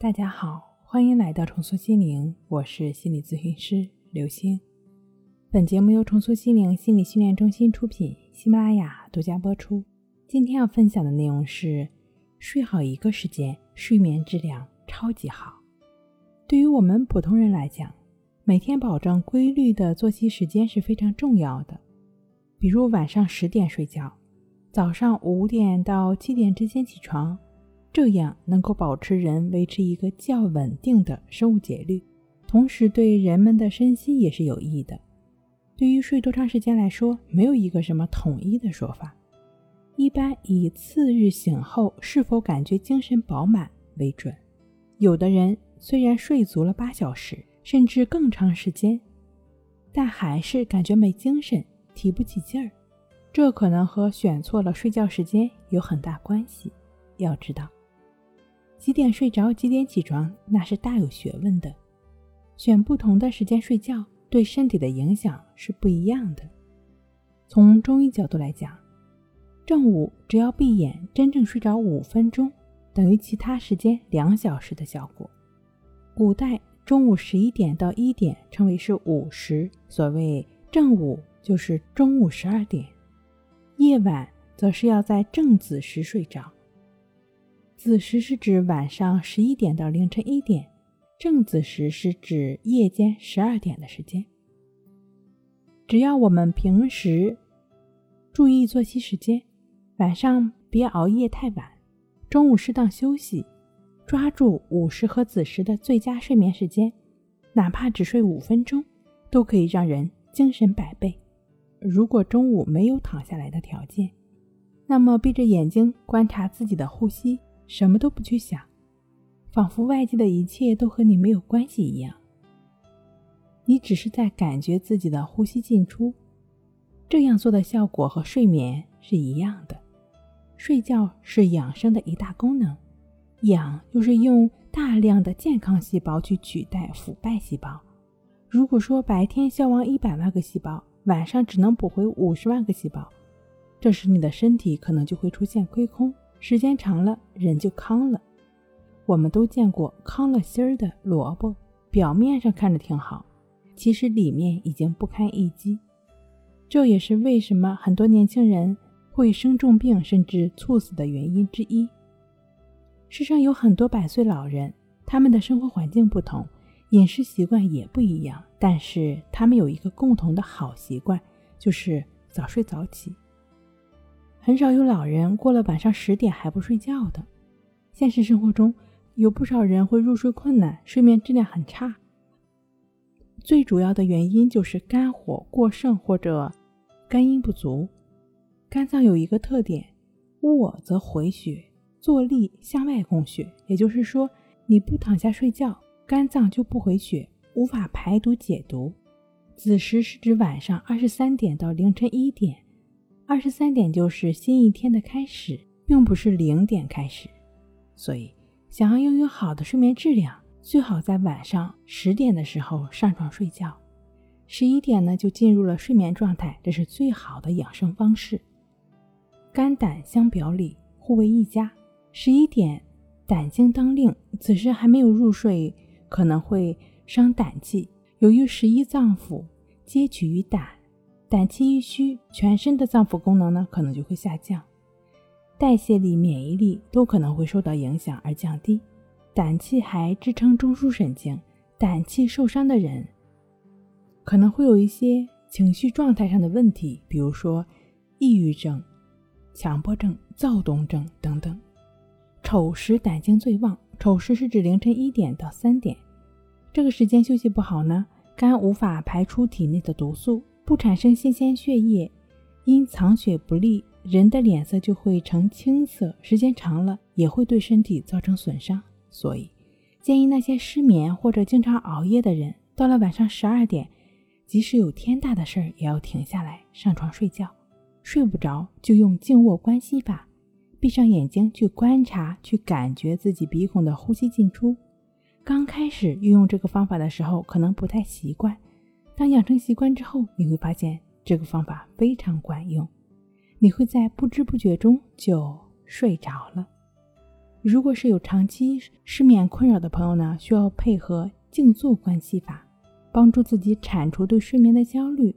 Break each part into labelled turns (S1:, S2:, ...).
S1: 大家好，欢迎来到重塑心灵，我是心理咨询师刘星。本节目由重塑心灵心理训练中心出品，喜马拉雅独家播出。今天要分享的内容是：睡好一个时间，睡眠质量超级好。对于我们普通人来讲，每天保证规律的作息时间是非常重要的。比如晚上十点睡觉，早上五点到七点之间起床。这样能够保持人维持一个较稳定的生物节律，同时对人们的身心也是有益的。对于睡多长时间来说，没有一个什么统一的说法，一般以次日醒后是否感觉精神饱满为准。有的人虽然睡足了八小时，甚至更长时间，但还是感觉没精神、提不起劲儿，这可能和选错了睡觉时间有很大关系。要知道。几点睡着，几点起床，那是大有学问的。选不同的时间睡觉，对身体的影响是不一样的。从中医角度来讲，正午只要闭眼真正睡着五分钟，等于其他时间两小时的效果。古代中午十一点到一点称为是午时，所谓正午就是中午十二点。夜晚则是要在正子时睡着。子时是指晚上十一点到凌晨一点，正子时是指夜间十二点的时间。只要我们平时注意作息时间，晚上别熬夜太晚，中午适当休息，抓住午时和子时的最佳睡眠时间，哪怕只睡五分钟，都可以让人精神百倍。如果中午没有躺下来的条件，那么闭着眼睛观察自己的呼吸。什么都不去想，仿佛外界的一切都和你没有关系一样。你只是在感觉自己的呼吸进出，这样做的效果和睡眠是一样的。睡觉是养生的一大功能，养就是用大量的健康细胞去取代腐败细胞。如果说白天消亡一百万个细胞，晚上只能补回五十万个细胞，这时你的身体可能就会出现亏空。时间长了，人就康了。我们都见过康了心儿的萝卜，表面上看着挺好，其实里面已经不堪一击。这也是为什么很多年轻人会生重病甚至猝死的原因之一。世上有很多百岁老人，他们的生活环境不同，饮食习惯也不一样，但是他们有一个共同的好习惯，就是早睡早起。很少有老人过了晚上十点还不睡觉的。现实生活中，有不少人会入睡困难，睡眠质量很差。最主要的原因就是肝火过盛或者肝阴不足。肝脏有一个特点，卧则回血，坐立向外供血。也就是说，你不躺下睡觉，肝脏就不回血，无法排毒解毒。子时是指晚上二十三点到凌晨一点。二十三点就是新一天的开始，并不是零点开始，所以想要拥有好的睡眠质量，最好在晚上十点的时候上床睡觉，十一点呢就进入了睡眠状态，这是最好的养生方式。肝胆相表里，互为一家。十一点胆经当令，此时还没有入睡，可能会伤胆气。由于十一脏腑皆取于胆。胆气一虚，全身的脏腑功能呢可能就会下降，代谢力、免疫力都可能会受到影响而降低。胆气还支撑中枢神经，胆气受伤的人可能会有一些情绪状态上的问题，比如说抑郁症、强迫症、躁动症等等。丑时胆经最旺，丑时是指凌晨一点到三点，这个时间休息不好呢，肝无法排出体内的毒素。不产生新鲜血液，因藏血不利，人的脸色就会呈青色，时间长了也会对身体造成损伤。所以，建议那些失眠或者经常熬夜的人，到了晚上十二点，即使有天大的事儿，也要停下来上床睡觉。睡不着就用静卧观息法，闭上眼睛去观察、去感觉自己鼻孔的呼吸进出。刚开始运用这个方法的时候，可能不太习惯。当养成习惯之后，你会发现这个方法非常管用，你会在不知不觉中就睡着了。如果是有长期失眠困扰的朋友呢，需要配合静坐关系法，帮助自己铲除对睡眠的焦虑，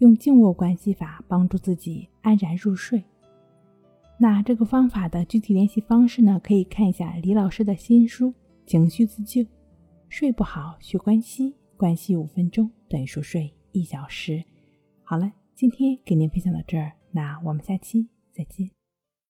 S1: 用静卧关系法帮助自己安然入睡。那这个方法的具体联系方式呢，可以看一下李老师的新书《情绪自救》。睡不好学关息，关系五分钟等于熟睡一小时。好了，今天给您分享到这儿，那我们下期再见。